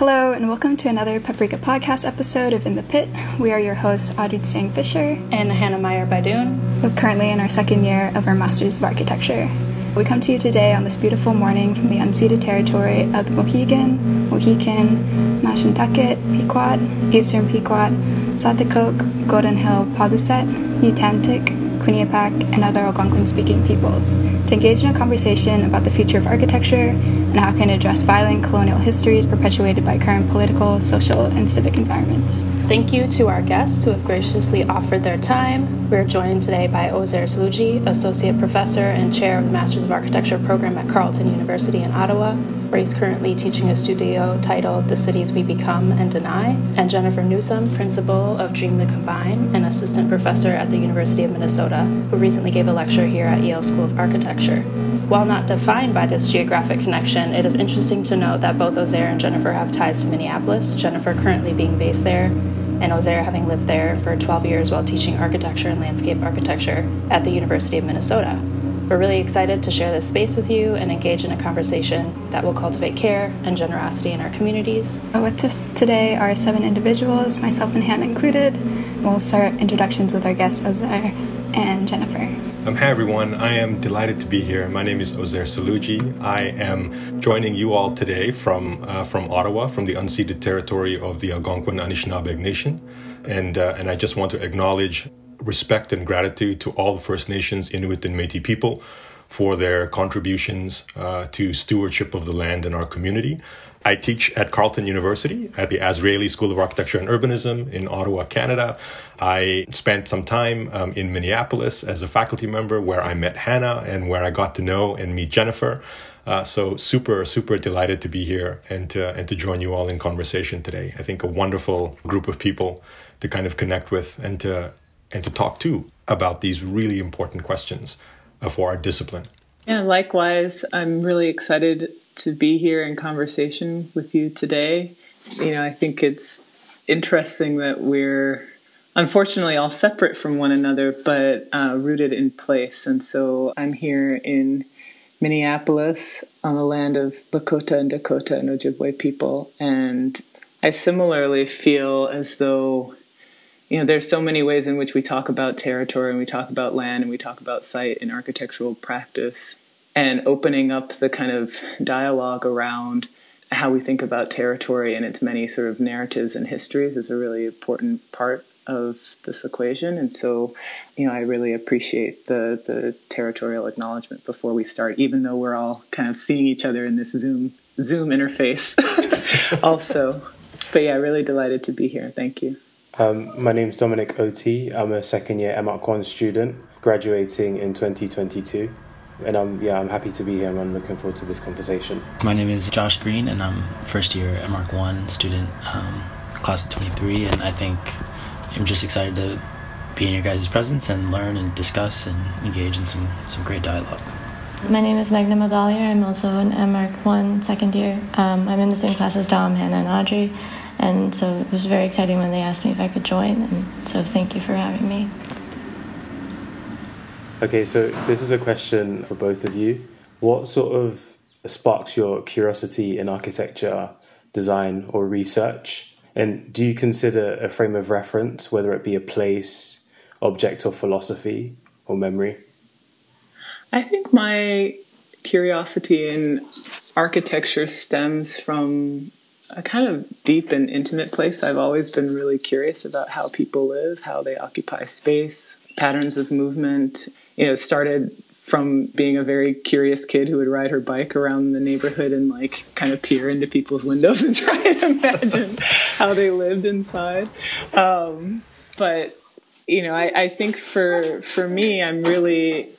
Hello, and welcome to another Paprika Podcast episode of In the Pit. We are your hosts, Audrey Sang Fisher and Hannah Meyer Baidoon. We're currently in our second year of our Masters of Architecture. We come to you today on this beautiful morning from the unceded territory of the Mohegan, Mohican, Mashantucket, Pequot, Eastern Pequot, Schaghticoke, Golden Hill, Paugussett, Niantic, Quinnipiac, and other Algonquin speaking peoples to engage in a conversation about the future of architecture and how it can address violent colonial histories perpetuated by current political, social, and civic environments. Thank you to our guests who have graciously offered their time. We're joined today by Ozayr Saloojee, Associate Professor and Chair of the Masters of Architecture program at Carleton University in Ottawa, he's currently teaching a studio titled The Cities We Become and Deny, and Jennifer Newsom, Principal of Dream the Combine and Assistant Professor at the University of Minnesota, who recently gave a lecture here at Yale School of Architecture. While not defined by this geographic connection, it is interesting to note that both Ozayr and Jennifer have ties to Minneapolis, Jennifer currently being based there, and Ozayr having lived there for 12 years while teaching architecture and landscape architecture at the University of Minnesota. We're really excited to share this space with you and engage in a conversation that will cultivate care and generosity in our communities. With us today are seven individuals, myself and Hannah included. We'll start introductions with our guests, Ozayr and Jennifer. Um, hi everyone, I am delighted to be here. My name is Ozayr Saloojee. I am joining you all today from uh, from Ottawa, from the unceded territory of the Algonquin Anishinaabeg Nation, and uh, and I just want to acknowledge respect and gratitude to all the First Nations, Inuit, and Métis people for their contributions uh, to stewardship of the land in our community. I teach at Carleton University at the Azrieli School of Architecture and Urbanism in Ottawa, Canada. I spent some time um, in Minneapolis as a faculty member where I met Hannah and where I got to know and meet Jennifer. Uh, so super, super delighted to be here and to, and to join you all in conversation today. I think a wonderful group of people to kind of connect with and to and to talk to about these really important questions for our discipline. Yeah, likewise, I'm really excited to be here in conversation with you today. You know, I think it's interesting that we're unfortunately all separate from one another, but uh, rooted in place. And so I'm here in Minneapolis on the land of Lakota and Dakota and Ojibwe people. And I similarly feel as though you know, there's so many ways in which we talk about territory and we talk about land and we talk about site in architectural practice and opening up the kind of dialogue around how we think about territory and its many sort of narratives and histories is a really important part of this equation. And so, you know, I really appreciate the the territorial acknowledgement before we start, even though we're all kind of seeing each other in this Zoom Zoom interface also. But yeah, really delighted to be here. Thank you. Um, my name is Dominic Oti. I'm a second year MArch 1 student graduating in 2022. And I'm, yeah, I'm happy to be here and I'm looking forward to this conversation. My name is Josh Green and I'm first year MArch 1 student, um, class of 23. And I think I'm just excited to be in your guys' presence and learn and discuss and engage in some, some great dialogue. My name is Meghna Madalier. I'm also an MArch 1 second year. Um, I'm in the same class as Dom, Hannah, and Audrey. And so it was very exciting when they asked me if I could join. And so thank you for having me. Okay, so this is a question for both of you. What sort of sparks your curiosity in architecture, design, or research? And do you consider a frame of reference, whether it be a place, object, or philosophy, or memory? I think my curiosity in architecture stems from a kind of deep and intimate place. I've always been really curious about how people live, how they occupy space, patterns of movement. You know, started from being a very curious kid who would ride her bike around the neighborhood and like kind of peer into people's windows and try and imagine how they lived inside. Um, but you know, I, I think for for me, I'm really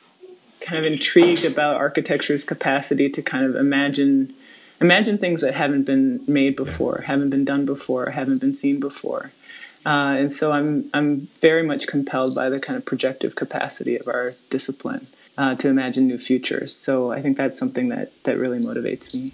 kind of intrigued about architecture's capacity to kind of imagine imagine things that haven't been made before, haven't been done before, haven't been seen before. Uh, and so I'm I'm very much compelled by the kind of projective capacity of our discipline uh, to imagine new futures. So I think that's something that that really motivates me.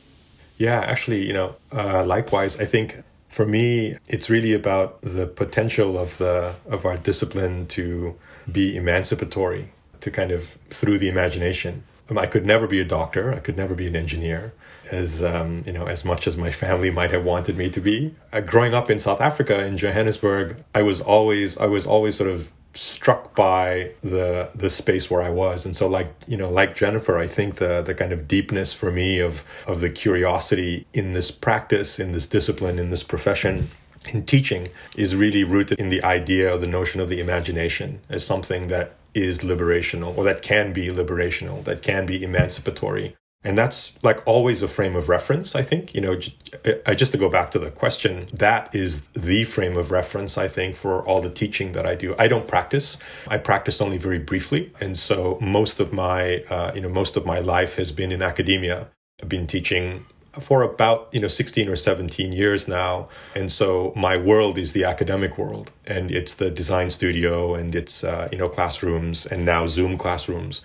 Yeah, actually, you know, uh, likewise, I think for me it's really about the potential of the of our discipline to be emancipatory, to kind of through the imagination I could never be a doctor. I could never be an engineer, as um, you know, as much as my family might have wanted me to be. Uh, growing up in South Africa in Johannesburg, I was always I was always sort of struck by the the space where I was, and so like you know, like Jennifer, I think the the kind of deepness for me of of the curiosity in this practice, in this discipline, in this profession in teaching is really rooted in the idea or the notion of the imagination as something that is liberational or that can be liberational, that can be emancipatory. And that's like always a frame of reference, I think. You know, just to go back to the question, that is the frame of reference, I think, for all the teaching that I do. I don't practice. I practice only very briefly. And so most of my, uh, you know, most of my life has been in academia. I've been teaching for about you know 16 or 17 years now and so my world is the academic world and it's the design studio and it's uh, you know classrooms and now zoom classrooms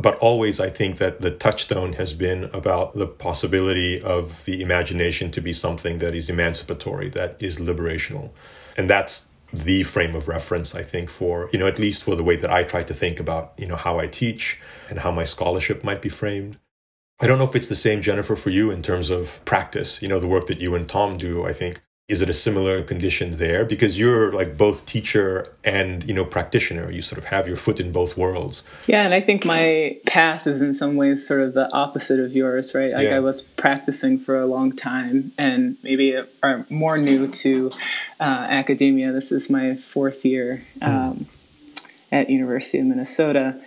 but always i think that the touchstone has been about the possibility of the imagination to be something that is emancipatory that is liberational and that's the frame of reference i think for you know at least for the way that i try to think about you know how i teach and how my scholarship might be framed I don't know if it's the same, Jennifer, for you in terms of practice. You know, the work that you and Tom do, I think. Is it a similar condition there? Because you're like both teacher and, you know, practitioner. You sort of have your foot in both worlds. Yeah, and I think my path is in some ways sort of the opposite of yours, right? Like yeah. I was practicing for a long time and maybe are more new to uh, academia. This is my fourth year hmm. um, mm. at University of Minnesota.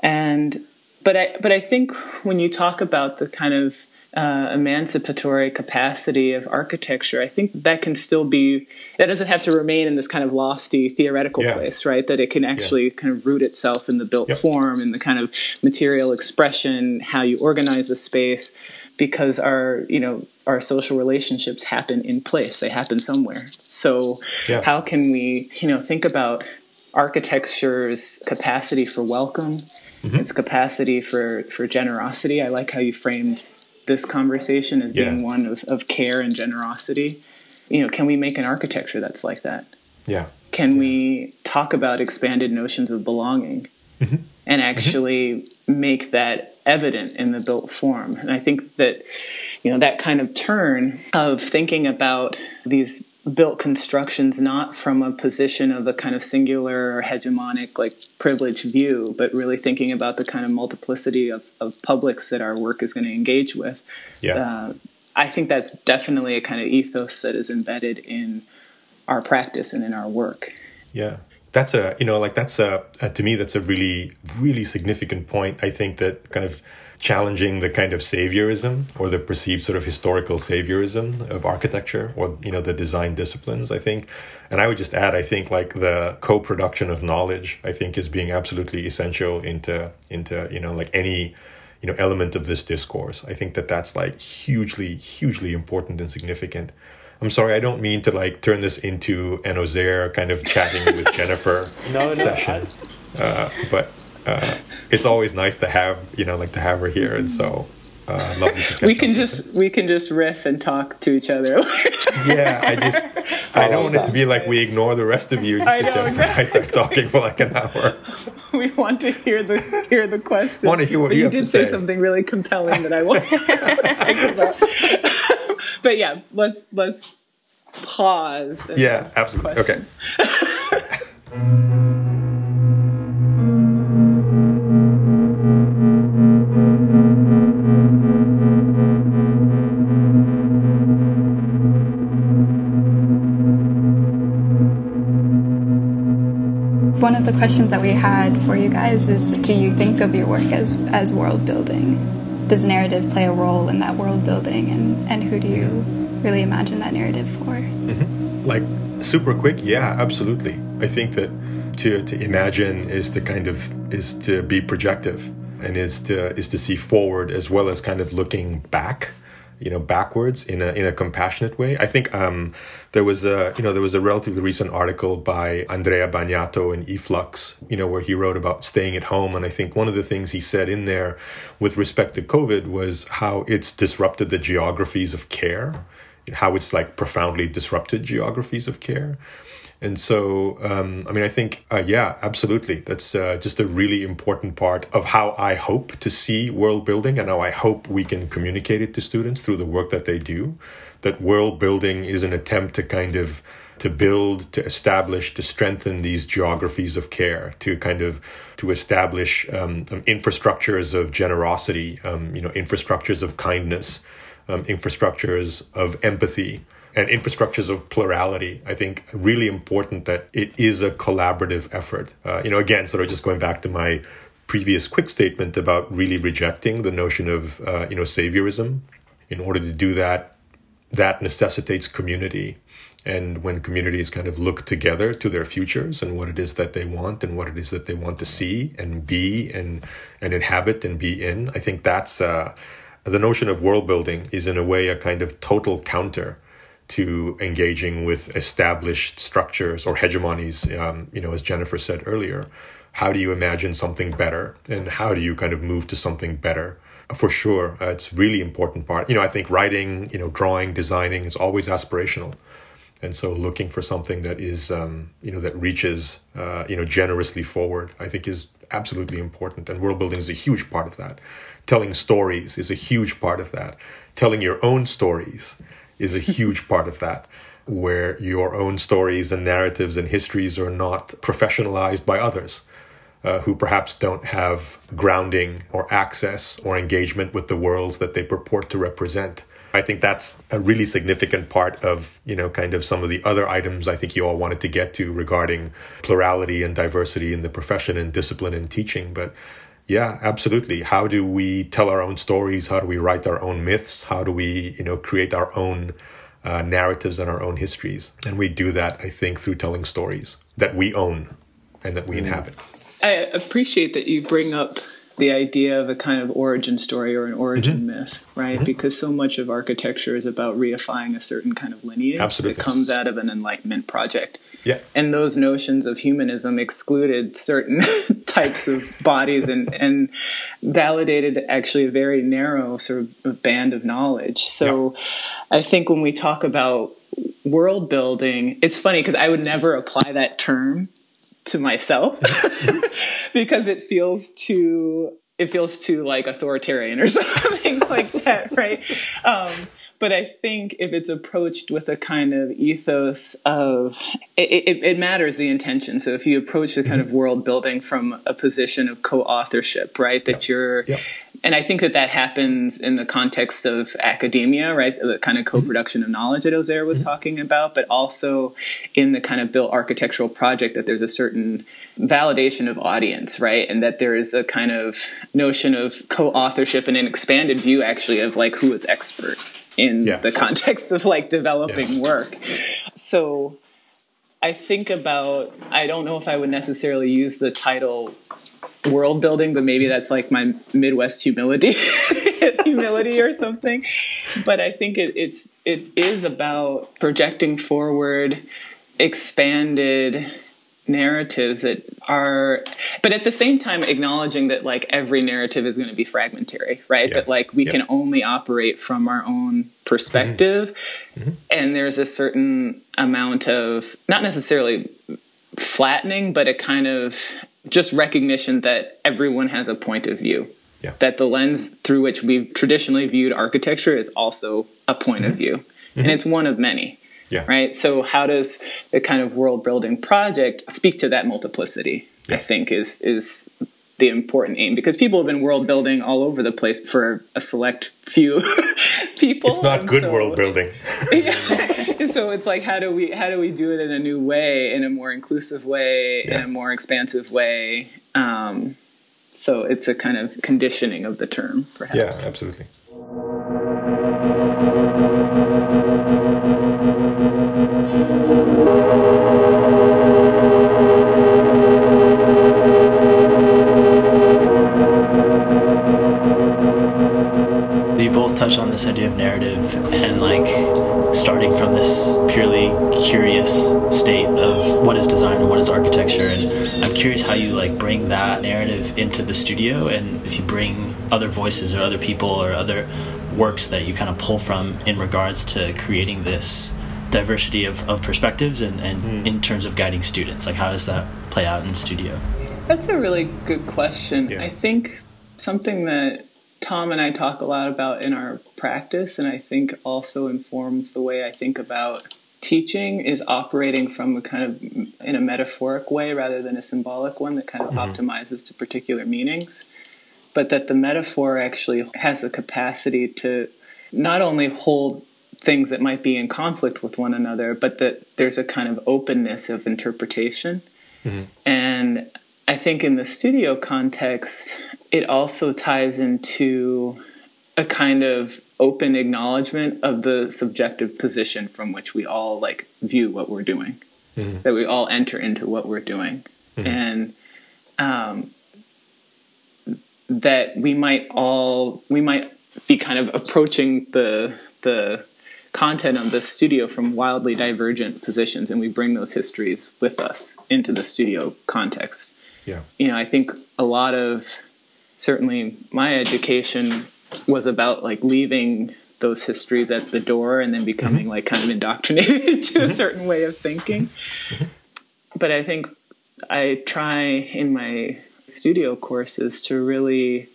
And but I but I think when you talk about the kind of uh, emancipatory capacity of architecture, I think that can still be that doesn't have to remain in this kind of lofty theoretical yeah. place, right? That it can actually yeah. kind of root itself in the built yep. form and the kind of material expression, how you organize a space, because our you know our social relationships happen in place; they happen somewhere. So, yeah. how can we you know think about architecture's capacity for welcome? mm-hmm. its capacity for for generosity. I like how you framed this conversation as being yeah. one of, of care and generosity. You know, can we make an architecture that's like that? Yeah. Can yeah. we talk about expanded notions of belonging mm-hmm. and actually mm-hmm. make that evident in the built form? And I think that you know that kind of turn of thinking about these built constructions not from a position of a kind of singular or hegemonic like privileged view but really thinking about the kind of multiplicity of, of publics that our work is going to engage with. Yeah. Uh, i think that's definitely a kind of ethos that is embedded in our practice and in our work. Yeah. That's a you know like that's a, a to me that's a really really significant point. I think that kind of challenging the kind of saviorism or the perceived sort of historical saviorism of architecture or you know the design disciplines i think. And i would just add i think like the co-production of knowledge i think is being absolutely essential into into you know like any you know element of this discourse. I think that that's like hugely hugely important and significant. I'm sorry i don't mean to like turn this into an ozayr kind of chatting with jennifer no, session I... uh, but uh, it's always nice to have you know like to have her here, and so. Uh, we can just we can just riff and talk to each other. yeah, I just I, don't want it to be like we ignore the rest of you just because Jennifer and I start talking for like an hour. We want to hear the hear the question. Want to hear what but you, you did say. say something really compelling that I want but yeah, let's let's pause. Yeah, absolutely. Okay. Questions that we had for you guys is do you think of your work as, as world building? Does narrative play a role in that world building and, and who do you really imagine that narrative for? Mm-hmm. Like super quick, yeah, absolutely. I think that to, to imagine is to kind of is to be projective and is to is to see forward as well as kind of looking back you know backwards in a in a compassionate way. I think um, there was a you know there was a relatively recent article by Andrea Bagnato in eFlux, you know, where he wrote about staying at home, and I think one of the things he said in there with respect to COVID was how it's disrupted the geographies of care how it's like profoundly disrupted geographies of care. And so, um, I mean, I think, uh, yeah, absolutely. That's uh, just a really important part of how I hope to see world building and how I hope we can communicate it to students through the work that they do. That world building is an attempt to kind of to build, to establish, to strengthen these geographies of care, to kind of to establish um, um, infrastructures of generosity, um, you know, infrastructures of kindness, um, infrastructures of empathy, and infrastructures of plurality. I think really important that it is a collaborative effort. Uh, you know, again, sort of just going back to my previous quick statement about really rejecting the notion of uh, you know saviorism. In order to do that, that necessitates community. And when communities kind of look together to their futures and what it is that they want and what it is that they want to see and be and and inhabit and be in, I think that's uh, the notion of world building is in a way a kind of total counter to engaging with established structures or hegemonies. Um, you know, as Jennifer said earlier, how do you imagine something better, and how do you kind of move to something better? For sure, uh, it's really important part. You know, I think writing, you know, drawing, designing is always aspirational and so looking for something that is um, you know that reaches uh, you know generously forward i think is absolutely important and world building is a huge part of that telling stories is a huge part of that telling your own stories is a huge part of that where your own stories and narratives and histories are not professionalized by others uh, who perhaps don't have grounding or access or engagement with the worlds that they purport to represent I think that's a really significant part of, you know, kind of some of the other items I think you all wanted to get to regarding plurality and diversity in the profession and discipline and teaching. But yeah, absolutely. How do we tell our own stories? How do we write our own myths? How do we, you know, create our own uh, narratives and our own histories? And we do that, I think, through telling stories that we own and that we mm. inhabit. I appreciate that you bring up the idea of a kind of origin story or an origin mm-hmm. myth, right? Mm-hmm. Because so much of architecture is about reifying a certain kind of lineage Absolutely. that comes out of an Enlightenment project. Yeah. And those notions of humanism excluded certain types of bodies and, and validated actually a very narrow sort of band of knowledge. So yeah. I think when we talk about world building, it's funny because I would never apply that term to myself because it feels too it feels too like authoritarian or something like that right um, but i think if it's approached with a kind of ethos of it, it, it matters the intention so if you approach the kind mm-hmm. of world building from a position of co-authorship right that yep. you're yep and I think that that happens in the context of academia, right? The kind of mm-hmm. co-production of knowledge that Ozayr was mm-hmm. talking about, but also in the kind of built architectural project that there's a certain validation of audience, right? And that there is a kind of notion of co-authorship and an expanded view actually of like who is expert in yeah. the context of like developing yeah. work. So I think about I don't know if I would necessarily use the title world building, but maybe that's like my Midwest humility, humility or something. But I think it, it's it is about projecting forward, expanded narratives that are but at the same time acknowledging that like every narrative is going to be fragmentary right yeah. that like we yeah. can only operate from our own perspective mm-hmm. Mm-hmm. and there's a certain amount of not necessarily flattening but a kind of just recognition that everyone has a point of view. Yeah. That the lens through which we've traditionally viewed architecture is also a point mm-hmm. of view. Mm-hmm. And it's one of many. Yeah. Right. So how does the kind of world building project speak to that multiplicity? Yeah. I think is is the important aim because people have been world building all over the place for a select few people. It's not good so, world building. yeah. So it's like how do we how do we do it in a new way, in a more inclusive way, yeah. in a more expansive way? Um, so it's a kind of conditioning of the term, perhaps. Yeah, absolutely. Touch on this idea of narrative and like starting from this purely curious state of what is design and what is architecture and i'm curious how you like bring that narrative into the studio and if you bring other voices or other people or other works that you kind of pull from in regards to creating this diversity of, of perspectives and, and mm. in terms of guiding students? Like, how does that play out in the studio? That's a really good question. Yeah. I think something that Tom and I talk a lot about in our practice, and I think also informs the way I think about teaching, is operating from a kind of in a metaphoric way rather than a symbolic one that kind of mm-hmm. optimizes to particular meanings. But that the metaphor actually has the capacity to not only hold things that might be in conflict with one another, but that there's a kind of openness of interpretation. Mm-hmm. And I think in the studio context, it also ties into a kind of open acknowledgement of the subjective position from which we all like view what we're doing, mm-hmm. that we all enter into what we're doing, mm-hmm. and um, that we might all we might be kind of approaching the the content of the studio from wildly divergent positions and we bring those histories with us into the studio context yeah you know i think a lot of certainly my education was about like leaving those histories at the door and then becoming mm-hmm. like kind of indoctrinated to a mm-hmm. certain way of thinking mm-hmm. but i think i try in my studio courses to really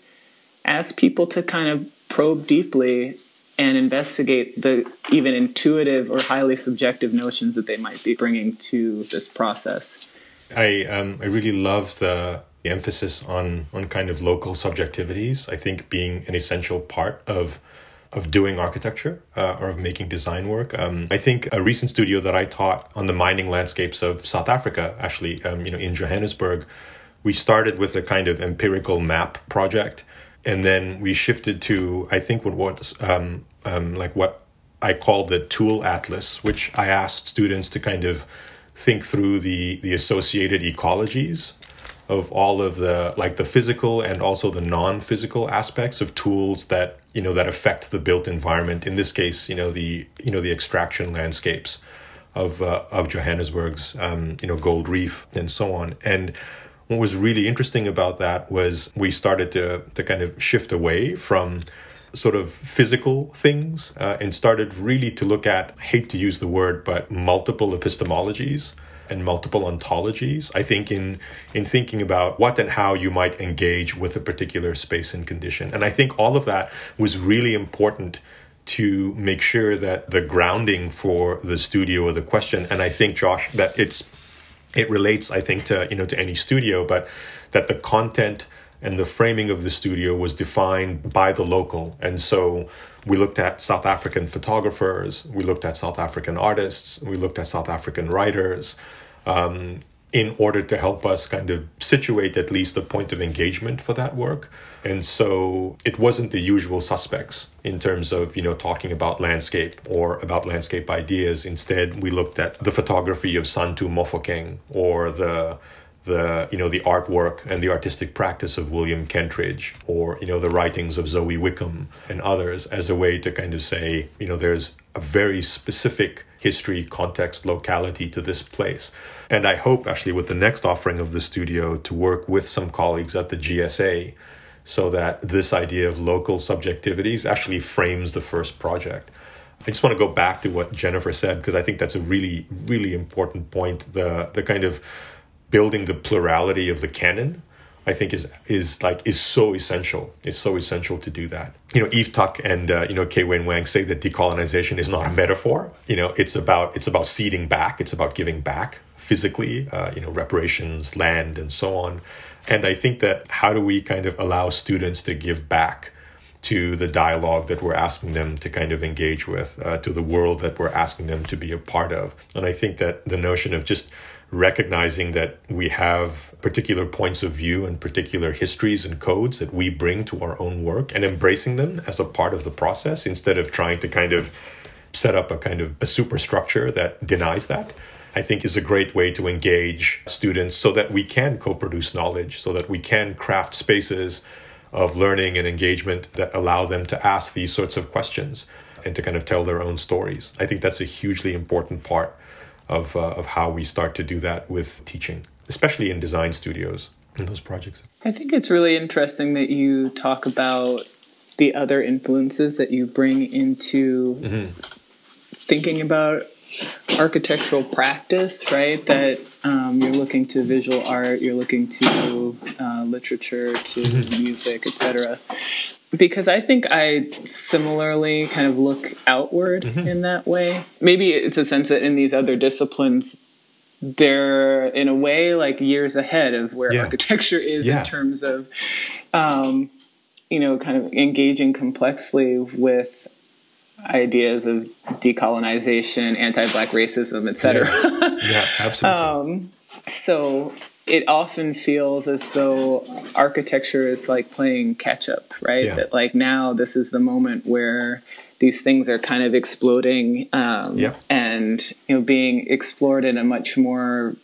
ask people to kind of probe deeply and investigate the even intuitive or highly subjective notions that they might be bringing to this process. I um, I really love the, the emphasis on on kind of local subjectivities. I think being an essential part of of doing architecture uh, or of making design work. Um, I think a recent studio that I taught on the mining landscapes of South Africa, actually, um, you know, in Johannesburg, we started with a kind of empirical map project and then we shifted to I think what was um, um, like what I call the tool atlas, which I asked students to kind of think through the the associated ecologies of all of the like the physical and also the non-physical aspects of tools that you know that affect the built environment in this case you know the you know the extraction landscapes of uh, of Johannesburg's um, you know gold reef and so on. And what was really interesting about that was we started to, to kind of shift away from sort of physical things uh, and started really to look at, hate to use the word, but multiple epistemologies and multiple ontologies. I think in in thinking about what and how you might engage with a particular space and condition. And I think all of that was really important to make sure that the grounding for the studio or the question, and I think Josh, that it's it relates, I think, to you know to any studio, but that the content and the framing of the studio was defined by the local. And so we looked at South African photographers, we looked at South African artists, we looked at South African writers. Um, in order to help us kind of situate at least a point of engagement for that work. And so it wasn't the usual suspects in terms of, you know, talking about landscape or about landscape ideas. Instead, we looked at the photography of Santu Mofokeng or the the you know the artwork and the artistic practice of William Kentridge or you know the writings of Zoë Wicomb and others as a way to kind of say you know there's a very specific history context locality to this place and I hope actually with the next offering of the studio to work with some colleagues at the GSA so that this idea of local subjectivities actually frames the first project. I just want to go back to what Jennifer said because I think that's a really, really important point. The the kind of building the plurality of the canon, I think is is like is so essential. It's so essential to do that. You know, Eve Tuck and uh, you know K. Wayne Yang say that decolonization is not a metaphor. You know, it's about it's about ceding back. It's about giving back physically, uh, you know, reparations, land, and so on. And I think that how do we kind of allow students to give back to the dialogue that we're asking them to kind of engage with, uh, to the world that we're asking them to be a part of? And I think that the notion of just recognizing that we have particular points of view and particular histories and codes that we bring to our own work and embracing them as a part of the process instead of trying to kind of set up a kind of a superstructure that denies that I think is a great way to engage students so that we can co produce knowledge, so that we can craft spaces of learning and engagement that allow them to ask these sorts of questions and to kind of tell their own stories. I think that's a hugely important part of, uh, of how we start to do that with teaching, especially in design studios in those projects. I think it's really interesting that you talk about the other influences that you bring into mm-hmm. thinking about architectural practice, right? That um, you're looking to visual art, you're looking to uh, literature, to mm-hmm. music, etc. Because I think I similarly kind of look outward mm-hmm. in that way. Maybe it's a sense that in these other disciplines, they're in a way like years ahead of where yeah. architecture is yeah. in terms of, um, you know, kind of engaging complexly with ideas of decolonization, anti-black racism, etc. Yeah. yeah, absolutely. um, so it often feels as though architecture is like playing catch up, right? Yeah. That like now this is the moment where these things are kind of exploding um, yeah. and you know being explored in a much more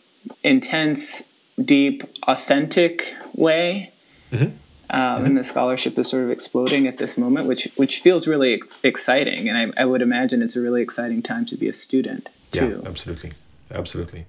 intense, deep, authentic way. Mm-hmm um, mm-hmm. and the scholarship is sort of exploding at this moment, which which feels really ex- exciting. And I, I, would imagine it's a really exciting time to be a student too. Yeah, absolutely, absolutely.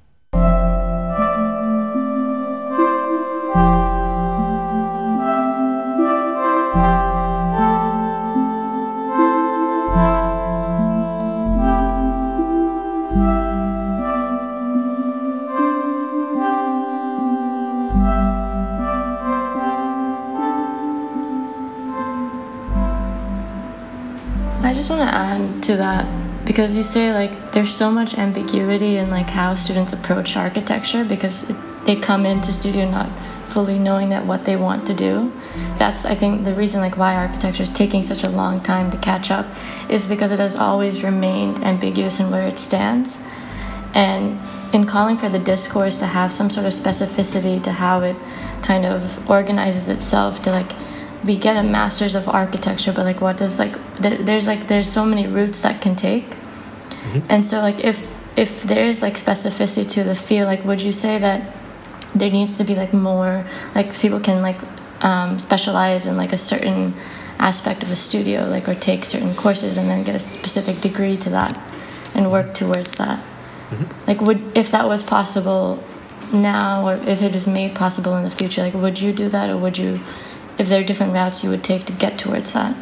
To that. Because you say like there's so much ambiguity in like how students approach architecture because it, they come into studio not fully knowing that what they want to do. That's i think the reason like why architecture is taking such a long time to catch up is because it has always remained ambiguous in where it stands. And in calling for the discourse to have some sort of specificity to how it kind of organizes itself to like we get a master's of architecture but like what does like there's like there's so many routes that can take mm-hmm. and so like if if there is like specificity to the field like would you say that there needs to be like more like people can like um, specialize in like a certain aspect of a studio like or take certain courses and then get a specific degree to that and work towards that mm-hmm. like would if that was possible now or if it is made possible in the future like would you do that or would you if there are different routes you would take to get towards that?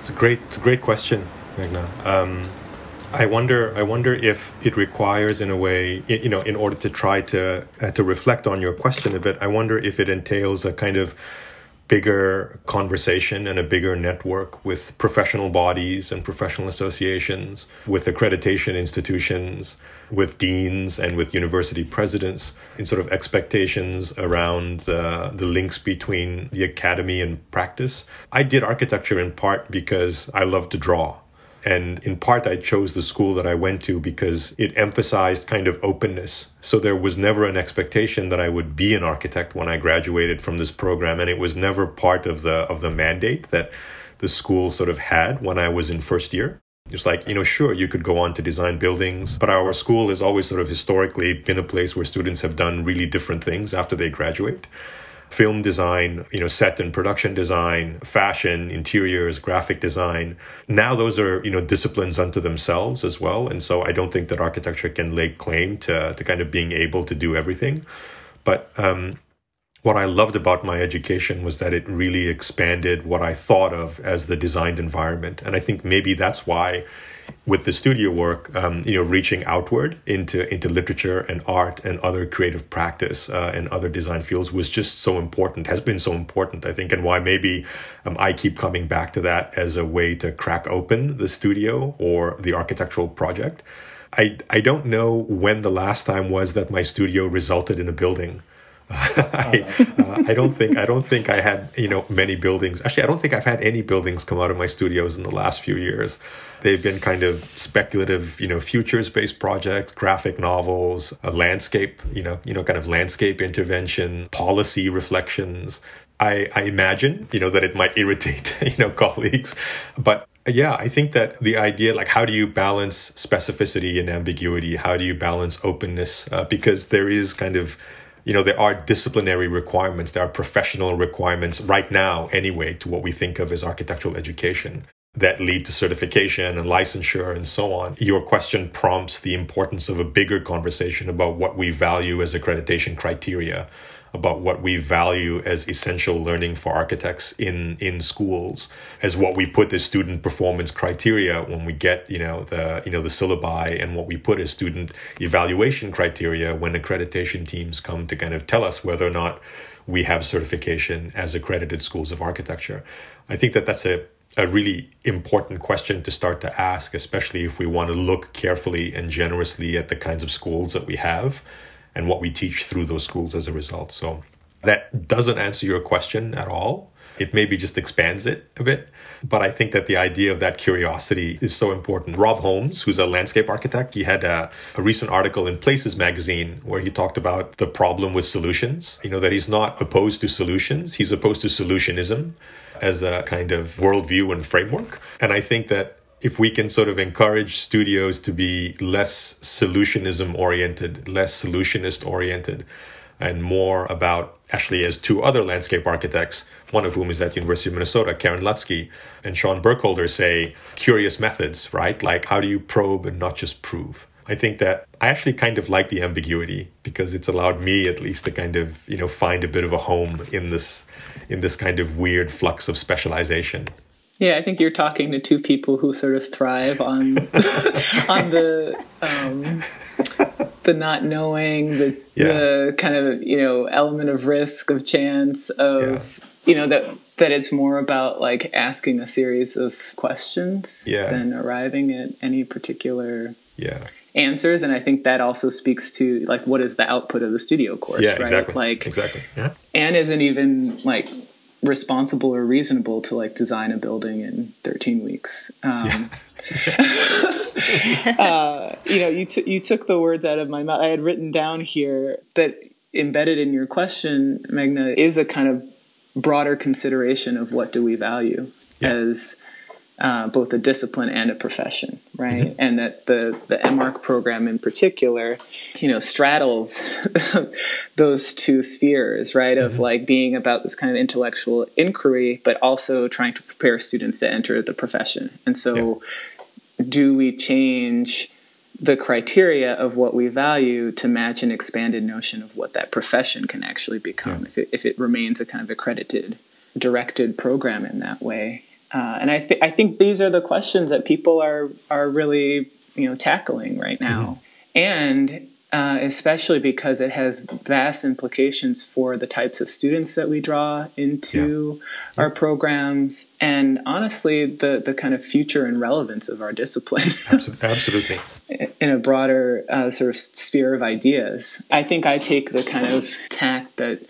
It's a great, it's a great question, Meghna. Um, I wonder, I wonder if it requires, in a way, you know, in order to try to uh, to reflect on your question a bit. I wonder if it entails a kind of bigger conversation and a bigger network with professional bodies and professional associations, with accreditation institutions, with deans and with university presidents in sort of expectations around the, the links between the academy and practice. I did architecture in part because I love to draw. And in part, I chose the school that I went to because it emphasized kind of openness. So there was never an expectation that I would be an architect when I graduated from this program. And it was never part of the, of the mandate that the school sort of had when I was in first year. It's like, you know, sure, you could go on to design buildings, but our school has always sort of historically been a place where students have done really different things after they graduate film design, you know, set and production design, fashion, interiors, graphic design. Now those are, you know, disciplines unto themselves as well. And so I don't think that architecture can lay claim to, to kind of being able to do everything. But um, what I loved about my education was that it really expanded what I thought of as the designed environment. And I think maybe that's why with the studio work, um, you know, reaching outward into into literature and art and other creative practice uh, and other design fields was just so important. Has been so important, I think, and why maybe um, I keep coming back to that as a way to crack open the studio or the architectural project. I I don't know when the last time was that my studio resulted in a building. I, uh, I don't think I don't think I had you know many buildings. Actually, I don't think I've had any buildings come out of my studios in the last few years. They've been kind of speculative, you know, futures-based projects, graphic novels, a landscape, you know, you know, kind of landscape intervention, policy reflections. I, I imagine, you know, that it might irritate, you know, colleagues, but yeah, I think that the idea, like, how do you balance specificity and ambiguity? How do you balance openness? Uh, because there is kind of you know, there are disciplinary requirements, there are professional requirements right now, anyway, to what we think of as architectural education that lead to certification and licensure and so on. Your question prompts the importance of a bigger conversation about what we value as accreditation criteria. About what we value as essential learning for architects in in schools as what we put as student performance criteria when we get you know the you know the syllabi and what we put as student evaluation criteria when accreditation teams come to kind of tell us whether or not we have certification as accredited schools of architecture. I think that that's a a really important question to start to ask, especially if we want to look carefully and generously at the kinds of schools that we have and what we teach through those schools as a result. So that doesn't answer your question at all. It maybe just expands it a bit. But I think that the idea of that curiosity is so important. Rob Holmes, who's a landscape architect, he had a, a, recent article in Places magazine where he talked about the problem with solutions. You know, that he's not opposed to solutions, he's opposed to solutionism as a kind of worldview and framework. And I think that if we can sort of encourage studios to be less solutionism oriented, less solutionist oriented, and more about actually as two other landscape architects, one of whom is at University of Minnesota, Karen Lutsky, and Sean Burkholder say curious methods, right? Like how do you probe and not just prove? I think that I actually kind of like the ambiguity because it's allowed me at least to kind of, you know, find a bit of a home in this in this kind of weird flux of specialization. Yeah, I think you're talking to two people who sort of thrive on on the um, the not knowing, the yeah. the kind of you know element of risk, of chance, of yeah. you know that that it's more about like asking a series of questions yeah. than arriving at any particular yeah answers and i think that also speaks to like what is the output of the studio course yeah, right exactly. like exactly yeah. and isn't even like responsible or reasonable to like design a building in 13 weeks. Um, uh, you know, you t- you took the words out of my mouth. I had written down here that embedded in your question, Meghna, is a kind of broader consideration of what do we value yeah. as uh, both a discipline and a profession, right? Mm-hmm. And that the the MArch program in particular, you know, straddles those two spheres, right? Of mm-hmm. like being about this kind of intellectual inquiry, but also trying to prepare students to enter the profession. And so, yeah. do we change? the criteria of what we value to match an expanded notion of what that profession can actually become yeah. if, it, if it remains a kind of accredited directed program in that way uh, and I, th- I think these are the questions that people are are really you know tackling right now, mm-hmm. and uh, especially because it has vast implications for the types of students that we draw into yeah. our yeah. programs, and honestly, the the kind of future and relevance of our discipline. Absolutely. In a broader uh, sort of sphere of ideas, I think I take the kind of tack that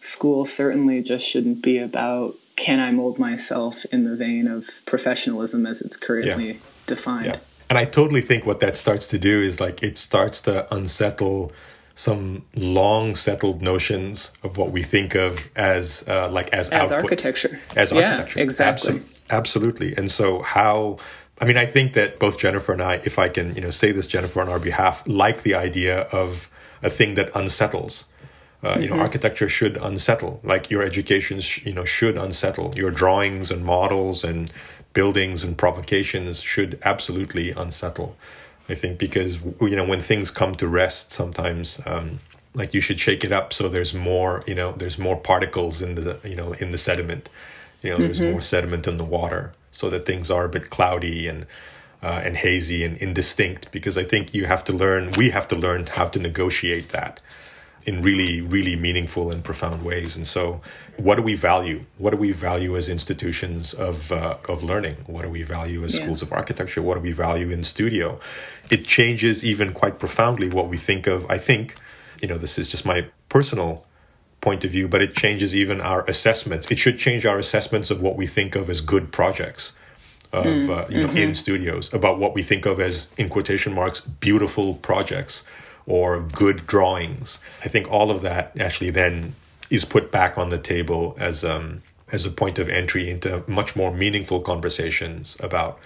school certainly just shouldn't be about can I mold myself in the vein of professionalism as it's currently yeah. defined? Yeah. And I totally think what that starts to do is like it starts to unsettle some long settled notions of what we think of as uh, like as, as output, architecture as architecture yeah, exactly Absol- absolutely and so how I mean I think that both Jennifer and I if I can you know say this Jennifer on our behalf like the idea of a thing that unsettles uh, you know, mm-hmm. architecture should unsettle. Like your education, sh- you know, should unsettle. Your drawings and models and buildings and provocations should absolutely unsettle. I think because you know when things come to rest, sometimes um, like you should shake it up so there's more. You know, there's more particles in the you know in the sediment. You know, there's mm-hmm. more sediment in the water, so that things are a bit cloudy and. Uh, and hazy and indistinct because I think you have to learn, we have to learn how to negotiate that in really, really meaningful and profound ways. And so, what do we value? What do we value as institutions of uh, of learning? What do we value as yeah. schools of architecture? What do we value in studio? It changes even quite profoundly what we think of. I think, you know, this is just my personal point of view, but it changes even our assessments. It should change our assessments of what we think of as good projects. Of mm, uh, you know, mm-hmm. in studios, about what we think of as in quotation marks beautiful projects, or good drawings. I think all of that actually then is put back on the table as um, as a point of entry into much more meaningful conversations about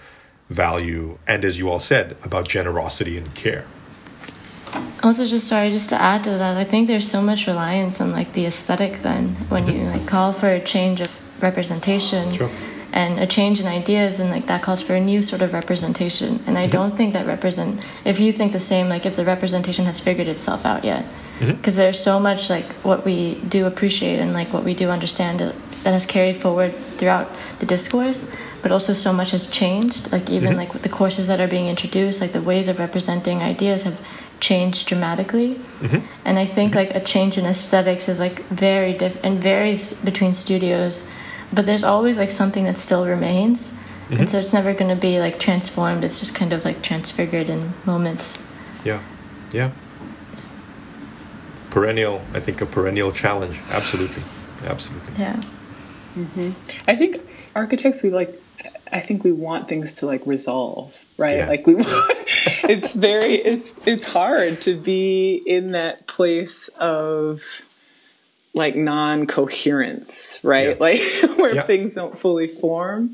value and, as you all said, about generosity and care. Also, just sorry, just to add to that, I think there's so much reliance on like the aesthetic then when you like call for a change of representation. Sure and a change in ideas and like that calls for a new sort of representation and i mm-hmm. don't think that represent if you think the same like if the representation has figured itself out yet because mm-hmm. there's so much like what we do appreciate and like what we do understand that has carried forward throughout the discourse but also so much has changed like even mm-hmm. like with the courses that are being introduced like the ways of representing ideas have changed dramatically mm-hmm. and i think like a change in aesthetics is like very different and varies between studios but there's always like something that still remains. Mm-hmm. and so it's never going to be like transformed. It's just kind of like transfigured in moments. Yeah. Yeah. Perennial i think a perennial challenge. Absolutely. Absolutely. Yeah. Mm-hmm. i think architects we like i think we want things to like resolve right? Yeah. like we want, it's very it's it's hard to be in that place of like non-coherence right yeah. like where yeah. things don't fully form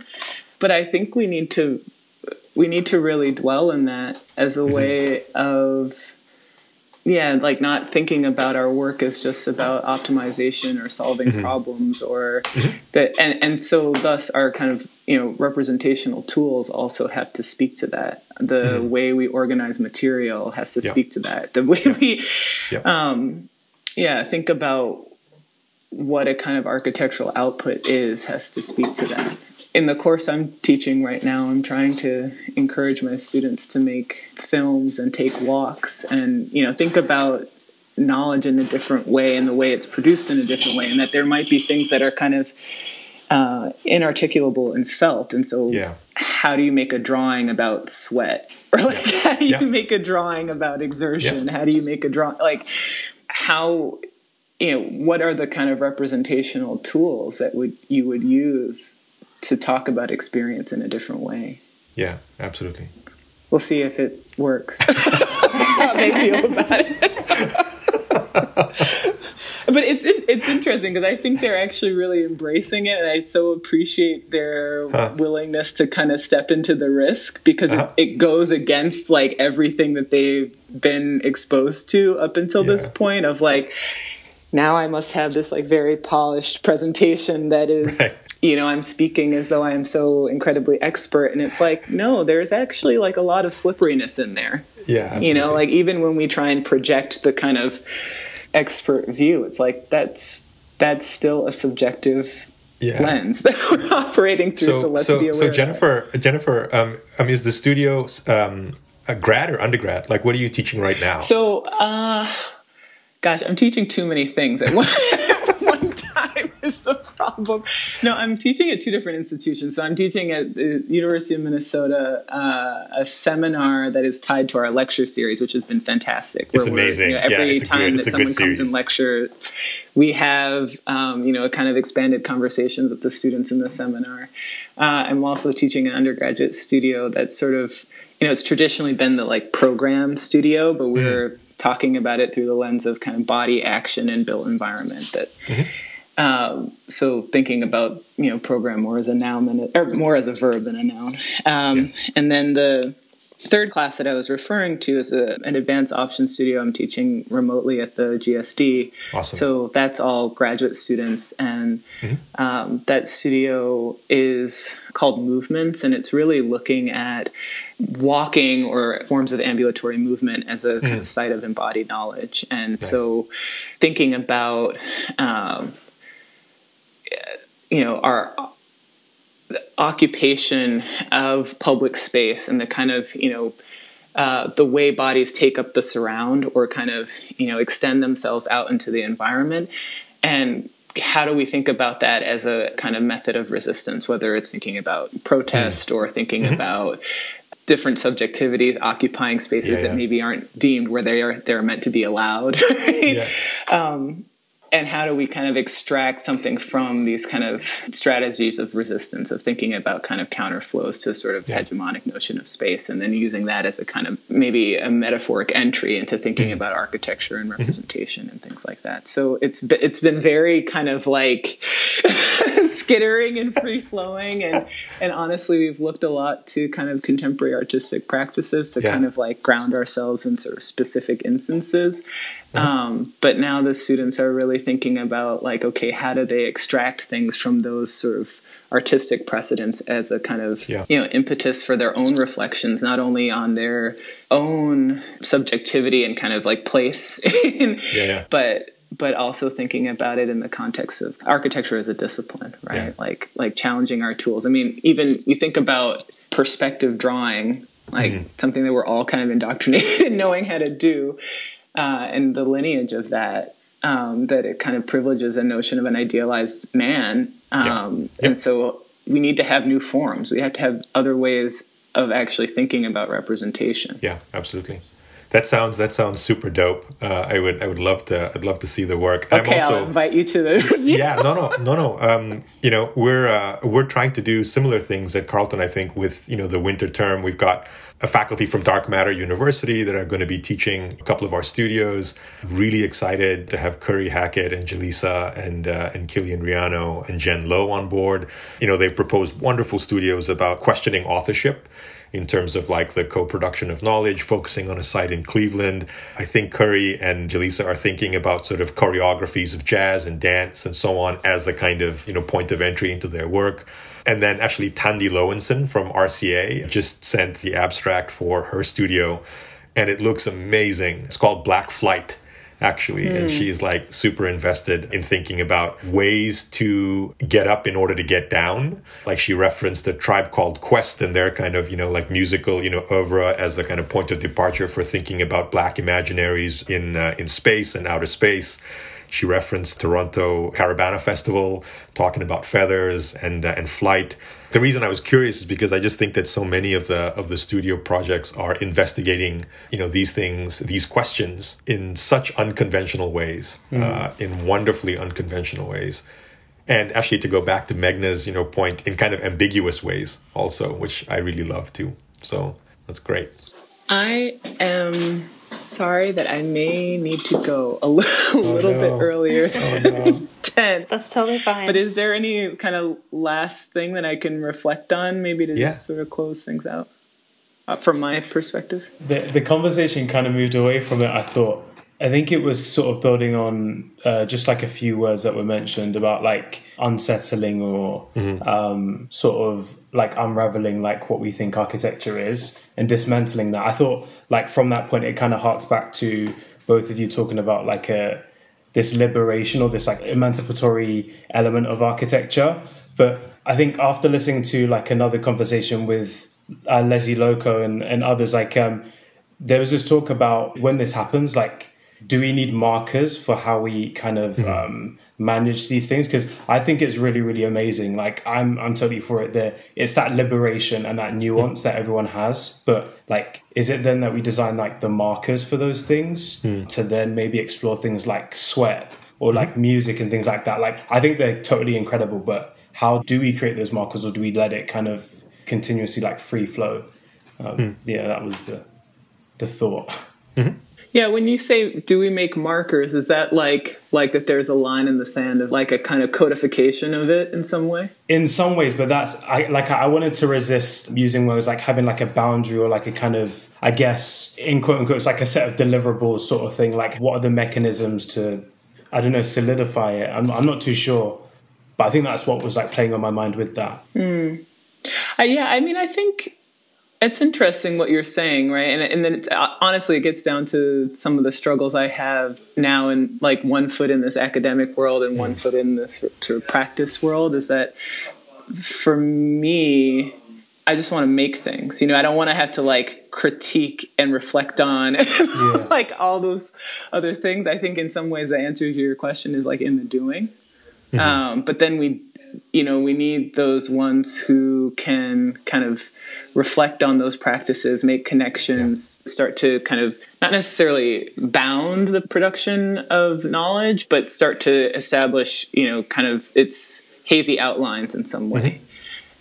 but i think we need to we need to really dwell in that as a mm-hmm. way of yeah like not thinking about our work as just about optimization or solving mm-hmm. problems or mm-hmm. that and and so thus our kind of you know representational tools also have to speak to that the mm-hmm. way we organize material has to speak to that the way we um yeah think about what a kind of architectural output is has to speak to that. In the course I'm teaching right now, I'm trying to encourage my students to make films and take walks and you know think about knowledge in a different way and the way it's produced in a different way and that there might be things that are kind of uh, inarticulable and felt and so yeah. how do you make a drawing about sweat or like yeah. how do you yeah. make a drawing about exertion how do you make a drawing like how you know what are the kind of representational tools that would you would use to talk about experience in a different way yeah absolutely we'll see if it works how they feel about it but it's it's interesting because I think they're actually really embracing it, and I so appreciate their huh. willingness to kind of step into the risk because uh-huh. it, it, goes against like everything that they've been exposed to up until yeah. this point of like now I must have this like very polished presentation that is, right. you know, I'm speaking as though I am so incredibly expert. And it's like, no, there's actually like a lot of slipperiness in there. Yeah. Absolutely. You know, like even when we try and project the kind of expert view, it's like that's that's still a subjective yeah. lens that we're operating through. So, so let's so, be aware. So Jennifer, Jennifer, um, I mean, is the studio um, a grad or undergrad? Like, what are you teaching right now? So, uh, Gosh, I'm teaching too many things at one, one time is the problem. No, I'm teaching at two different institutions. So I'm teaching at the University of Minnesota uh, a seminar that is tied to our lecture series, which has been fantastic. It's amazing. You know, every yeah, time good, that someone comes and lecture, we have um, you know a kind of expanded conversation with the students in the seminar. Uh, I'm also teaching an undergraduate studio that's sort of you know it's traditionally been the like program studio, but we're mm talking about it through the lens of kind of body action and built environment that mm-hmm. um, so thinking about you know program more as a noun than a, or more as a verb than a noun um, yeah. and then the third class that I was referring to is a, an advanced option studio I'm teaching remotely at the GSD. Awesome. So that's all graduate students, and mm-hmm. um, that studio is called Movements, and it's really looking at walking or forms of ambulatory movement as a mm. kind of site of embodied knowledge. And nice. so thinking about, um, you know, our occupation of public space and the kind of, you know, uh, the way bodies take up the surround or kind of, you know, extend themselves out into the environment. And how do we think about that as a kind of method of resistance, whether it's thinking about protest mm. or thinking mm-hmm. about different subjectivities occupying spaces yeah, yeah. that maybe aren't deemed where they are they're meant to be allowed right? um, and how do we kind of extract something from these kind of strategies of resistance of thinking about kind of counterflows to sort of yeah. hegemonic notion of space and then using that as a kind of maybe a metaphoric entry into thinking mm-hmm. about architecture and mm-hmm. representation mm-hmm. and things like that so it's it's been very kind of like skittering and free flowing and and honestly we've looked a lot to kind of contemporary artistic practices to yeah. kind of like ground ourselves in sort of specific instances um, but now the students are really thinking about like, okay, how do they extract things from those sort of artistic precedents as a kind of Yeah. you know impetus for their own reflections not only on their own subjectivity and kind of like place in, Yeah, yeah. but but also thinking about it in the context of architecture as a discipline right Yeah. like like challenging our tools i mean even you think about perspective drawing like Mm-hmm. something that we're all kind of indoctrinated in knowing how to do uh, and the lineage of that um, that it kind of privileges a notion of an idealized man um, Yeah. Yep. and so we need to have new forms we have to have other ways of actually thinking about representation Yeah, absolutely. That sounds that sounds super dope. Uh, I would I would love to I'd love to see the work. okay I'm also i'll invite you to the yeah no no no no. Um, you know we're uh, we're trying to do similar things at carleton i think with you know the winter term. We've got a faculty from dark matter university that are going to be teaching a couple of our studios. Really excited to have curry hackett and jaleesa and uh, and kilian riano and jen lowe on board. You know they've proposed wonderful studios about questioning authorship in terms of like the co-production of knowledge, focusing on a site in Cleveland. I think Curry and Jaleesa are thinking about sort of choreographies of jazz and dance and so on as the kind of, you know, point of entry into their work. And then actually Thandi Loewenson from RCA just sent the abstract for her studio and it looks amazing. It's called Black Flight actually and she's like super invested in thinking about ways to get up in order to get down. Like she referenced a tribe called quest and their kind of you know like musical you know oeuvre as the kind of point of departure for thinking about black imaginaries in uh, in space and outer space. She referenced Toronto Caribana Festival, talking about feathers and uh, and flight. The reason I was curious is because I just think that so many of the of the studio projects are investigating, you know, these things, these questions in such unconventional ways, uh, in wonderfully unconventional ways. And actually, to go back to Meghna's, you know, point in kind of ambiguous ways, also, which I really love too. So that's great. I am sorry that I may need to go a little, little no. bit earlier than 10. That's totally fine. But is there any kind of last thing that I can reflect on, maybe to Yeah. just sort of close things out uh, from my perspective? the the conversation kind of moved away from it. I thought. I think it was sort of building on uh, just like a few words that were mentioned about like unsettling or um, sort of like unraveling like what we think architecture is and dismantling that. I thought like from that point it kind of harks back to both of you talking about like a this liberation or this like emancipatory element of architecture. But I think after listening to like another conversation with uh, Lesley Lokko and, and others, like um, there was this talk about when this happens, like do we need markers for how we kind of hmm. um, manage these things? Because I think it's really, really amazing. Like I'm, I'm totally for it. There, it's that liberation and that nuance that everyone has. But like, is it then that we design like the markers for those things hmm. to then maybe explore things like sweat or hmm. like music and things like that? Like, I think they're totally incredible. But how do we create those markers, or do we let it kind of continuously like free flow? Um, Yeah, that was the the thought. Mm-hmm. Yeah, when you say do we make markers, is that like like that there's a line in the sand of like a kind of codification of it in some way? in some ways but that's i like i wanted to resist using words like having like a boundary or like a kind of i guess in quote unquote it's like a set of deliverables sort of thing. Like what are the mechanisms to i don't know solidify it? I'm, I'm not too sure. But i think that's what was like playing on my mind with that. Uh, yeah, I mean, I think it's interesting what you're saying, right? And and then it's uh, honestly, it gets down to some of the struggles I have now, in like one foot in this academic world and one foot in this sort of practice world. Is that for me? I just want to make things. You know, I don't want to have to like critique and reflect on like all those other things. I think in some ways the answer to your question is like in the doing. Um, but then we, you know, we need those ones who can kind of reflect on those practices, make connections, start to kind of not necessarily bound the production of knowledge, but start to establish, you know, kind of its hazy outlines in some way. Mm-hmm.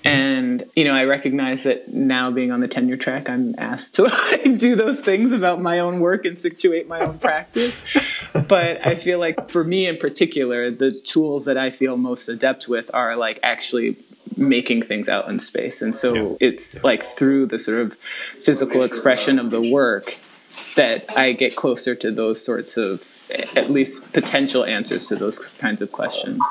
Mm-hmm. And you know, I recognize that now being on the tenure track, I'm asked to like, do those things about my own work and situate my own practice. But I feel like for me in particular, the tools that I feel most adept with are like actually making things out in space. And so Yeah. it's like through the sort of physical expression of the work that I get closer to those sorts of at least potential answers to those kinds of questions.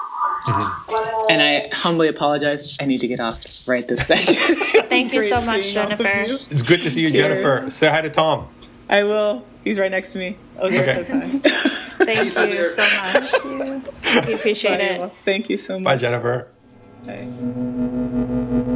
Mm-hmm. And I humbly apologize. I need to get off right this second. Thank you so much, Jennifer. You. It's good to see you, Cheers. Jennifer. Say hi to Tom. I will. He's right next to me. Oh, Ozayr okay. says hi. Thank you so much. We appreciate Bye, it. Well, thank you so much. Bye, Jennifer. Bye.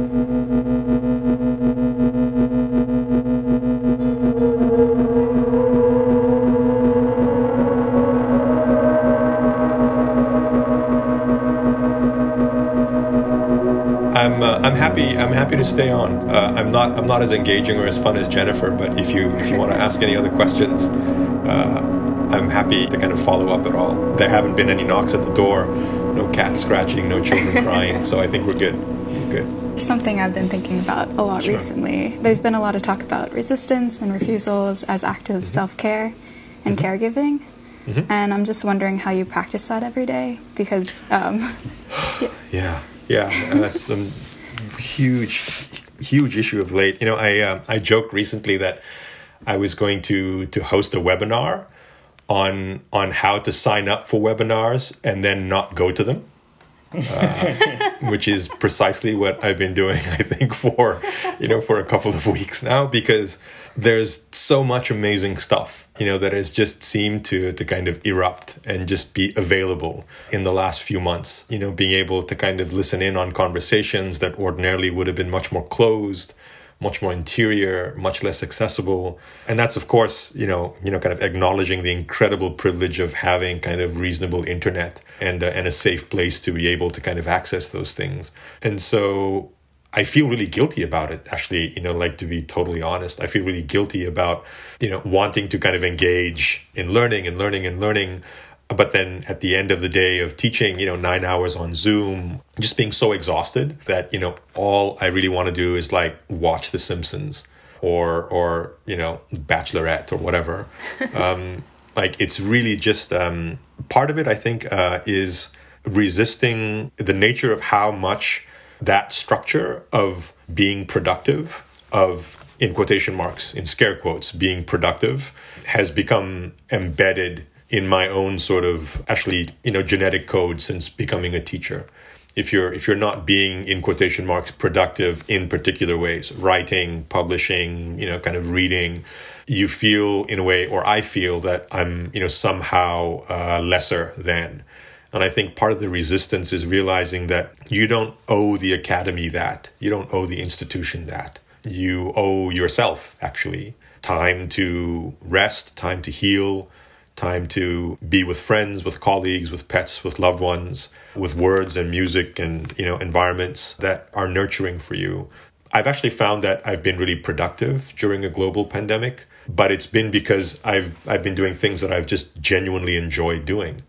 Happy I'm happy to stay on. Uh, I'm not I'm not as engaging or as fun as Jennifer, but if you if you want to ask any other questions, uh, I'm happy to kind of follow up at all. There haven't been any knocks at the door, no cats scratching, no children crying, so I think we're good. good. Something I've been thinking about a lot sure. recently. There's been a lot of talk about resistance and refusals as active mm-hmm. self care and mm-hmm. caregiving. Mm-hmm. And I'm just wondering how you practice that every day because, um, yeah. yeah. Yeah, that's a huge, huge issue of late. You know, I uh, I joked recently that I was going to to host a webinar on on how to sign up for webinars and then not go to them. Uh, which is precisely what I've been doing, I think, for you know, for a couple of weeks now, because there's so much amazing stuff, you know, that has just seemed to to kind of erupt and just be available in the last few months. You know, being able to kind of listen in on conversations that ordinarily would have been much more closed, much more interior, much less accessible. And that's of course, you know, you know, kind of acknowledging the incredible privilege of having kind of reasonable internet and uh, and a safe place to be able to kind of access those things. And so I feel really guilty about it, actually, you know, like to be totally honest. I feel really guilty about, you know, wanting to kind of engage in learning and learning and learning. But then at the end of the day of teaching, you know, nine hours on Zoom, just being so exhausted that, you know, all I really want to do is like watch The Simpsons or, or, you know, Bachelorette or whatever. um, like it's really just um, part of it, I think, uh, is resisting the nature of how much that structure of being productive, of in quotation marks, in scare quotes, being productive has become embedded in my own sort of actually, you know, genetic code since becoming a teacher. If you're if you're not being in quotation marks productive in particular ways, writing, publishing, you know, kind of reading, you feel in a way, or I feel that I'm, you know, somehow uh, lesser than. And I think part of the resistance is realizing that you don't owe the academy that. You don't owe the institution that. You owe yourself, actually, time to rest, time to heal, time to be with friends, with colleagues, with pets, with loved ones, with words and music and, you know, environments that are nurturing for you. I've actually found that I've been really productive during a global pandemic, but it's been because I've I've been doing things that I've just genuinely enjoyed doing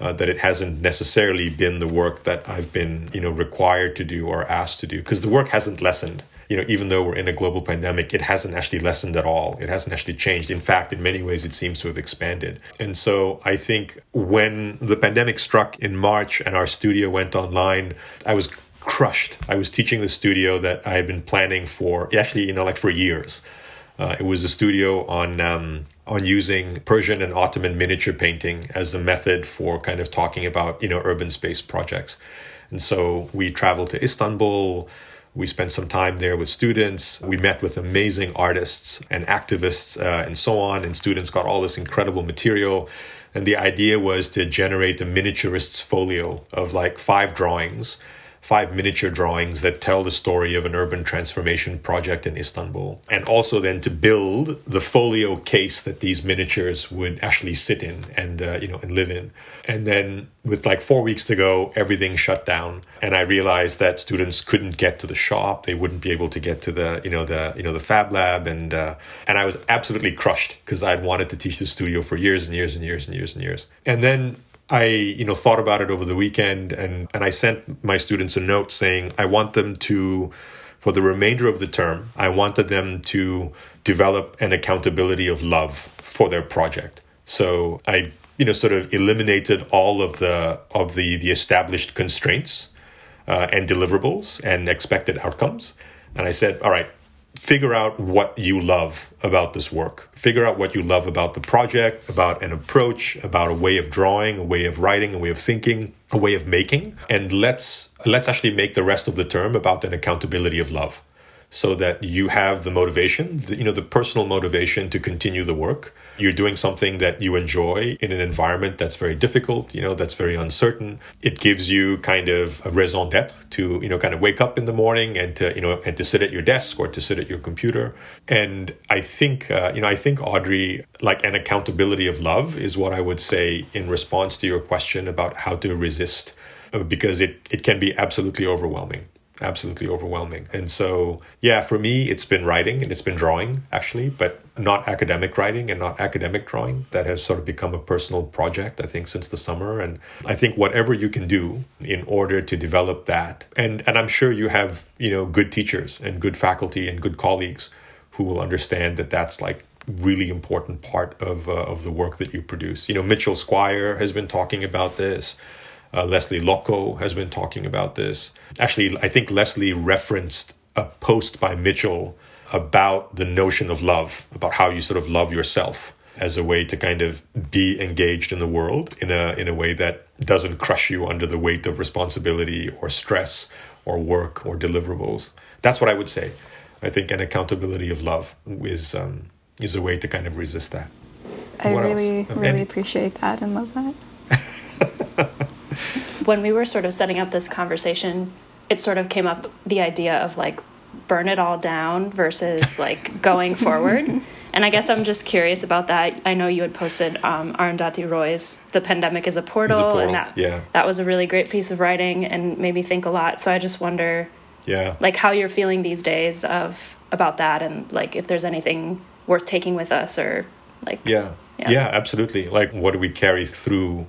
uh, that it hasn't necessarily been the work that I've been, you know, required to do or asked to do because the work hasn't lessened. You know, even though we're in a global pandemic, it hasn't actually lessened at all. It hasn't actually changed. In fact, in many ways, it seems to have expanded. And so I think when the pandemic struck in March and our studio went online, I was crushed. I was teaching the studio that I had been planning for actually, you know, like for years. Uh, it was a studio on um, on using Persian and Ottoman miniature painting as a method for kind of talking about, you know, urban space projects. And so we traveled to Istanbul. We spent some time there with students. We met with amazing artists and activists uh, and so on. And students got all this incredible material. And the idea was to generate a miniaturist's folio of like five drawings five miniature drawings that tell the story of an urban transformation project in Istanbul. And also then to build the folio case that these miniatures would actually sit in and, uh, you know, and live in. And then with like four weeks to go, everything shut down. And I realized that students couldn't get to the shop. They wouldn't be able to get to the, you know, the, you know, the fab lab. And, uh, and I was absolutely crushed because I'd wanted to teach the studio for years and years and years and years and years. And then I, you know, thought about it over the weekend and, and I sent my students a note saying I want them to, for the remainder of the term, I wanted them to develop an accountability of love for their project. So I, you know, sort of eliminated all of the of the the established constraints uh, and deliverables and expected outcomes, and I said, all right, figure out what you love about this work. Figure out what you love about the project, about an approach, about a way of drawing, a way of writing, a way of thinking, a way of making, and let's let's actually make the rest of the term about an accountability of love so that you have the motivation, the, you know, the personal motivation to continue the work. You're doing something that you enjoy in an environment that's very difficult, you know, that's very uncertain. It gives you kind of a raison d'être to, you know, kind of wake up in the morning and to, you know, and to sit at your desk or to sit at your computer. And I think, uh, you know, I think Audrey, like an accountability of love is what I would say in response to your question about how to resist, uh, because it, it can be absolutely overwhelming absolutely overwhelming. And so, yeah, for me, it's been writing and it's been drawing actually, but not academic writing and not academic drawing. That has sort of become a personal project, I think, since the summer. And I think whatever you can do in order to develop that, and, and I'm sure you have, you know, good teachers and good faculty and good colleagues who will understand that that's like really important part of, uh, of the work that you produce. You know, Mitchell Squire has been talking about this. Uh, Lesley Lokko has been talking about this. Actually, I think Lesley referenced a post by Mitchell about the notion of love, about how you sort of love yourself as a way to kind of be engaged in the world in a in a way that doesn't crush you under the weight of responsibility or stress or work or deliverables. That's what I would say. I think an accountability of love is um, is a way to kind of resist that. I what really, else? really Any? appreciate that and love that. when we were sort of setting up this conversation, it sort of came up the idea of like burn it all down versus like going forward. And I guess I'm just curious about that. I know you had posted um, Arundhati Roy's "The Pandemic is a Portal,", a portal. and that yeah. that was a really great piece of writing and made me think a lot. So I just wonder, yeah, like how you're feeling these days of about that, and like if there's anything worth taking with us or like yeah, yeah, yeah absolutely. Like what do we carry through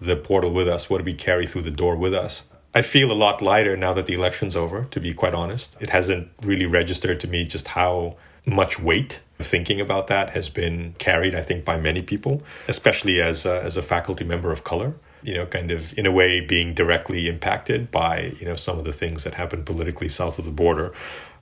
the portal with us? What do we carry through the door with us? I feel a lot lighter now that the election's over, to be quite honest. It hasn't really registered to me just how much weight thinking about that has been carried, I think, by many people, especially as a, as a faculty member of color. You know, kind of in a way being directly impacted by you know some of the things that happen politically south of the border,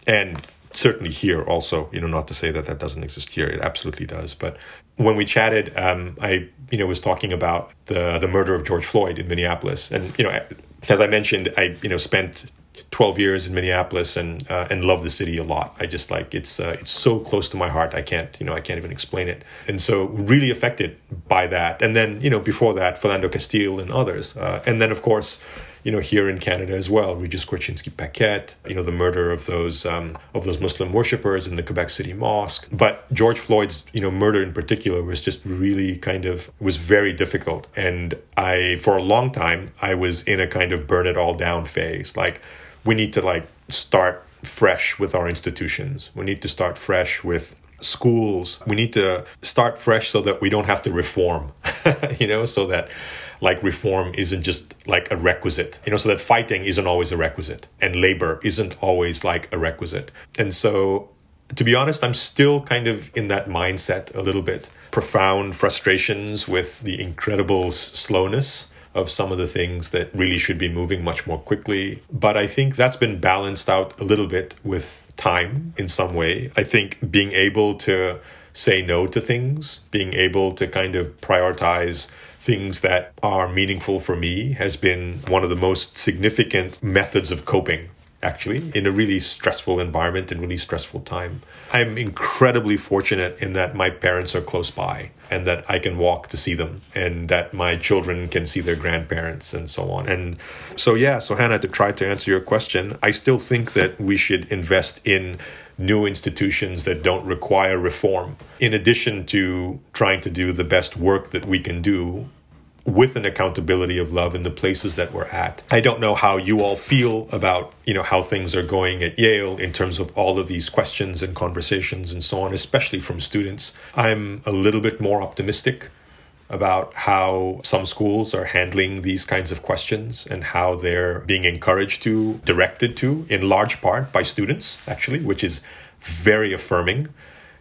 and certainly here also. You know, not to say that that doesn't exist here; it absolutely does. But when we chatted, um, I you know was talking about the the murder of George Floyd in Minneapolis, and you know as I mentioned, I you know spent 12 years in Minneapolis and uh, and love the city a lot. I just like it's uh, it's so close to my heart. I can't you know I can't even explain it. And so really affected by that. And then you know before that, Philando Castile and others. Uh, and then of course you know, here in Canada as well, Regis Korchinski-Paquet, you know, the murder of those um, of those Muslim worshippers in the Quebec City Mosque. But George Floyd's, you know, murder in particular was just really kind of was very difficult. And I, for a long time, I was in a kind of burn it all down phase. Like, we need to like start fresh with our institutions. We need to start fresh with schools. We need to start fresh so that we don't have to reform, you know, so that like reform isn't just like a requisite, you know, so that fighting isn't always a requisite and labor isn't always like a requisite. And so, to be honest, I'm still kind of in that mindset a little bit. Profound frustrations with the incredible slowness of some of the things that really should be moving much more quickly. But I think that's been balanced out a little bit with time in some way. I think being able to say no to things, being able to kind of prioritize things that are meaningful for me has been one of the most significant methods of coping actually in a really stressful environment and really stressful time. I'm incredibly fortunate in that my parents are close by and that I can walk to see them and that my children can see their grandparents and so on. And so yeah, so Hannah to try to answer your question, I still think that we should invest in new institutions that don't require reform. In addition to trying to do the best work that we can do with an accountability of love in the places that we're at. I don't know how you all feel about, you know, how things are going at Yale in terms of all of these questions and conversations and so on, especially from students. I'm a little bit more optimistic about how some schools are handling these kinds of questions and how they're being encouraged to, directed to, in large part by students, actually, which is very affirming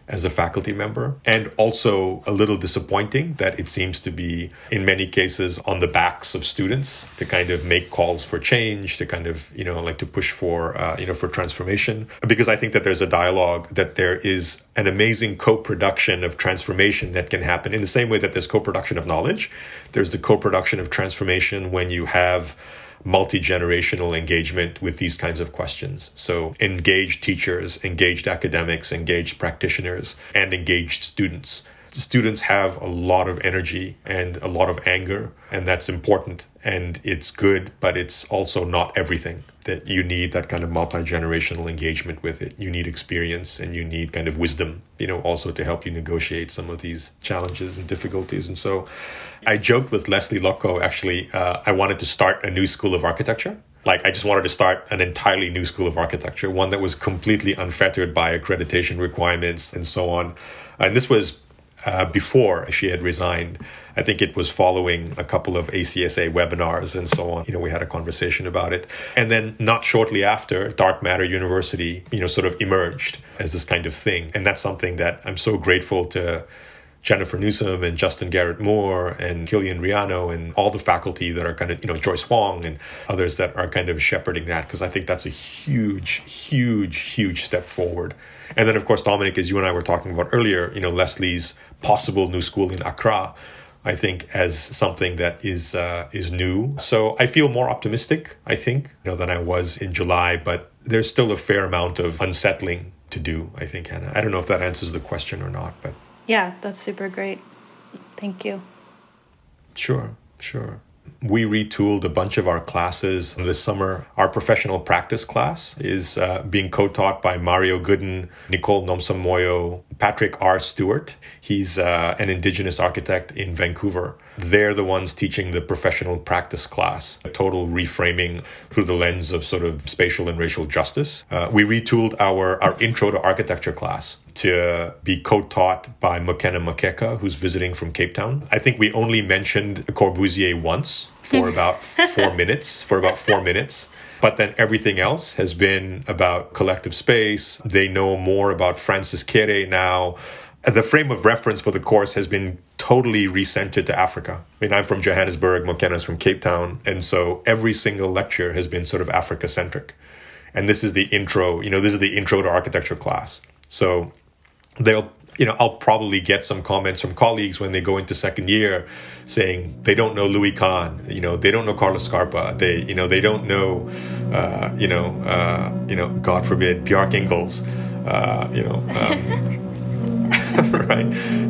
as a faculty member, and also a little disappointing that it seems to be, in many cases, on the backs of students to kind of make calls for change, to kind of, you know, like to push for, uh, you know, for transformation. Because I think that there's a dialogue, that there is an amazing co production of transformation that can happen in the same way that there's co production of knowledge. There's the co production of transformation when you have multi generational engagement with these kinds of questions. So, engaged teachers, engaged academics, engaged practitioners, and engaged students. Students have a lot of energy and a lot of anger, and that's important and it's good, but it's also not everything. That you need that kind of multi generational engagement with it. You need experience and you need kind of wisdom, you know, also to help you negotiate some of these challenges and difficulties. And so, I joked with Lesley Lokko actually, uh, I wanted to start a new school of architecture. Like, I just wanted to start an entirely new school of architecture, one that was completely unfettered by accreditation requirements and so on. And this was uh, before she had resigned. I think it was following a couple of ACSA webinars and so on. You know, we had a conversation about it. And then not shortly after, Dark Matter University, you know, sort of emerged as this kind of thing. And that's something that I'm so grateful to Jennifer Newsom and Justin Garrett Moore and Kilian Riano and all the faculty that are kind of, you know, Joyce Wong and others that are kind of shepherding that because I think that's a huge, huge, huge step forward. And then, of course, Dominic, as you and I were talking about earlier, you know, Lesley's possible new school in Accra, I think, as something that is uh, is new. So I feel more optimistic, I think, you know, than I was in July, but there's still a fair amount of unsettling to do, I think, Hannah. I don't know if that answers the question or not, but yeah, that's super great. Thank you. Sure, sure. We retooled a bunch of our classes this summer. Our professional practice class is uh, being co taught by Mario Gooden, Nicole Nomsamoyo, Patrick R. Stewart. He's uh, an Indigenous architect in Vancouver. They're the ones teaching the professional practice class, a total reframing through the lens of sort of spatial and racial justice. Uh, we retooled our, our intro to architecture class to be co-taught by Mokena Makeka, who's visiting from Cape Town. I think we only mentioned Corbusier once for about four minutes, for about four minutes. But then everything else has been about collective space. They know more about Francis Kere now. The frame of reference for the course has been totally recentered to Africa. I mean, I'm from Johannesburg, Mokena's from Cape Town. And so every single lecture has been sort of Africa centric. And this is the intro, you know, this is the intro to architecture class. So they'll you know, I'll probably get some comments from colleagues when they go into second year saying they don't know Louis Kahn, you know, they don't know Carlos Scarpa, they, you know, they don't know, uh, you know, uh, you know, God forbid, Bjarke Ingels, uh, you know, um, right?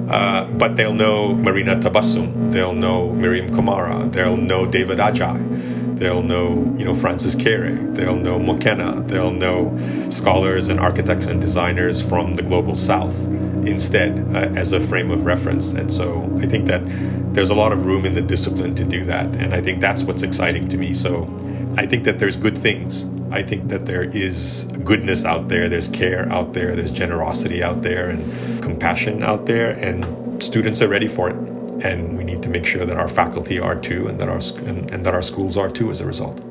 Uh, but they'll know Marina Tabassum, they'll know Miriam Kamara, they'll know David Adjaye They'll know, you know, Francis Kere. They'll know Mokena. They'll know scholars and architects and designers from the global south instead uh, as a frame of reference. And so I think that there's a lot of room in the discipline to do that. And I think that's what's exciting to me. So I think that there's good things. I think that there is goodness out there, there's care out there, there's generosity out there, and compassion out there, and students are ready for it and we need to make sure that our faculty are too, and that our and, and that our schools are too as a result.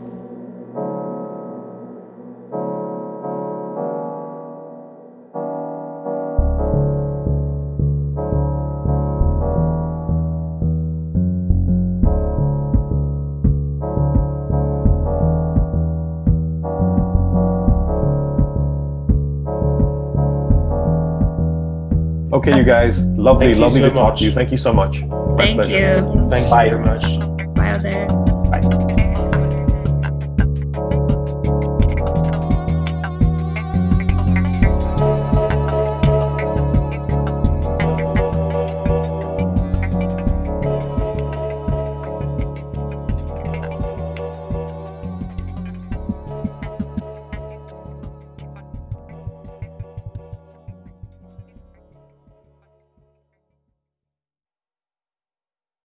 Okay, you guys. Lovely, lovely so to much. talk to you. Thank you so much. My Thank pleasure. you. Thank you very much. Bye, Ozayr. Bye.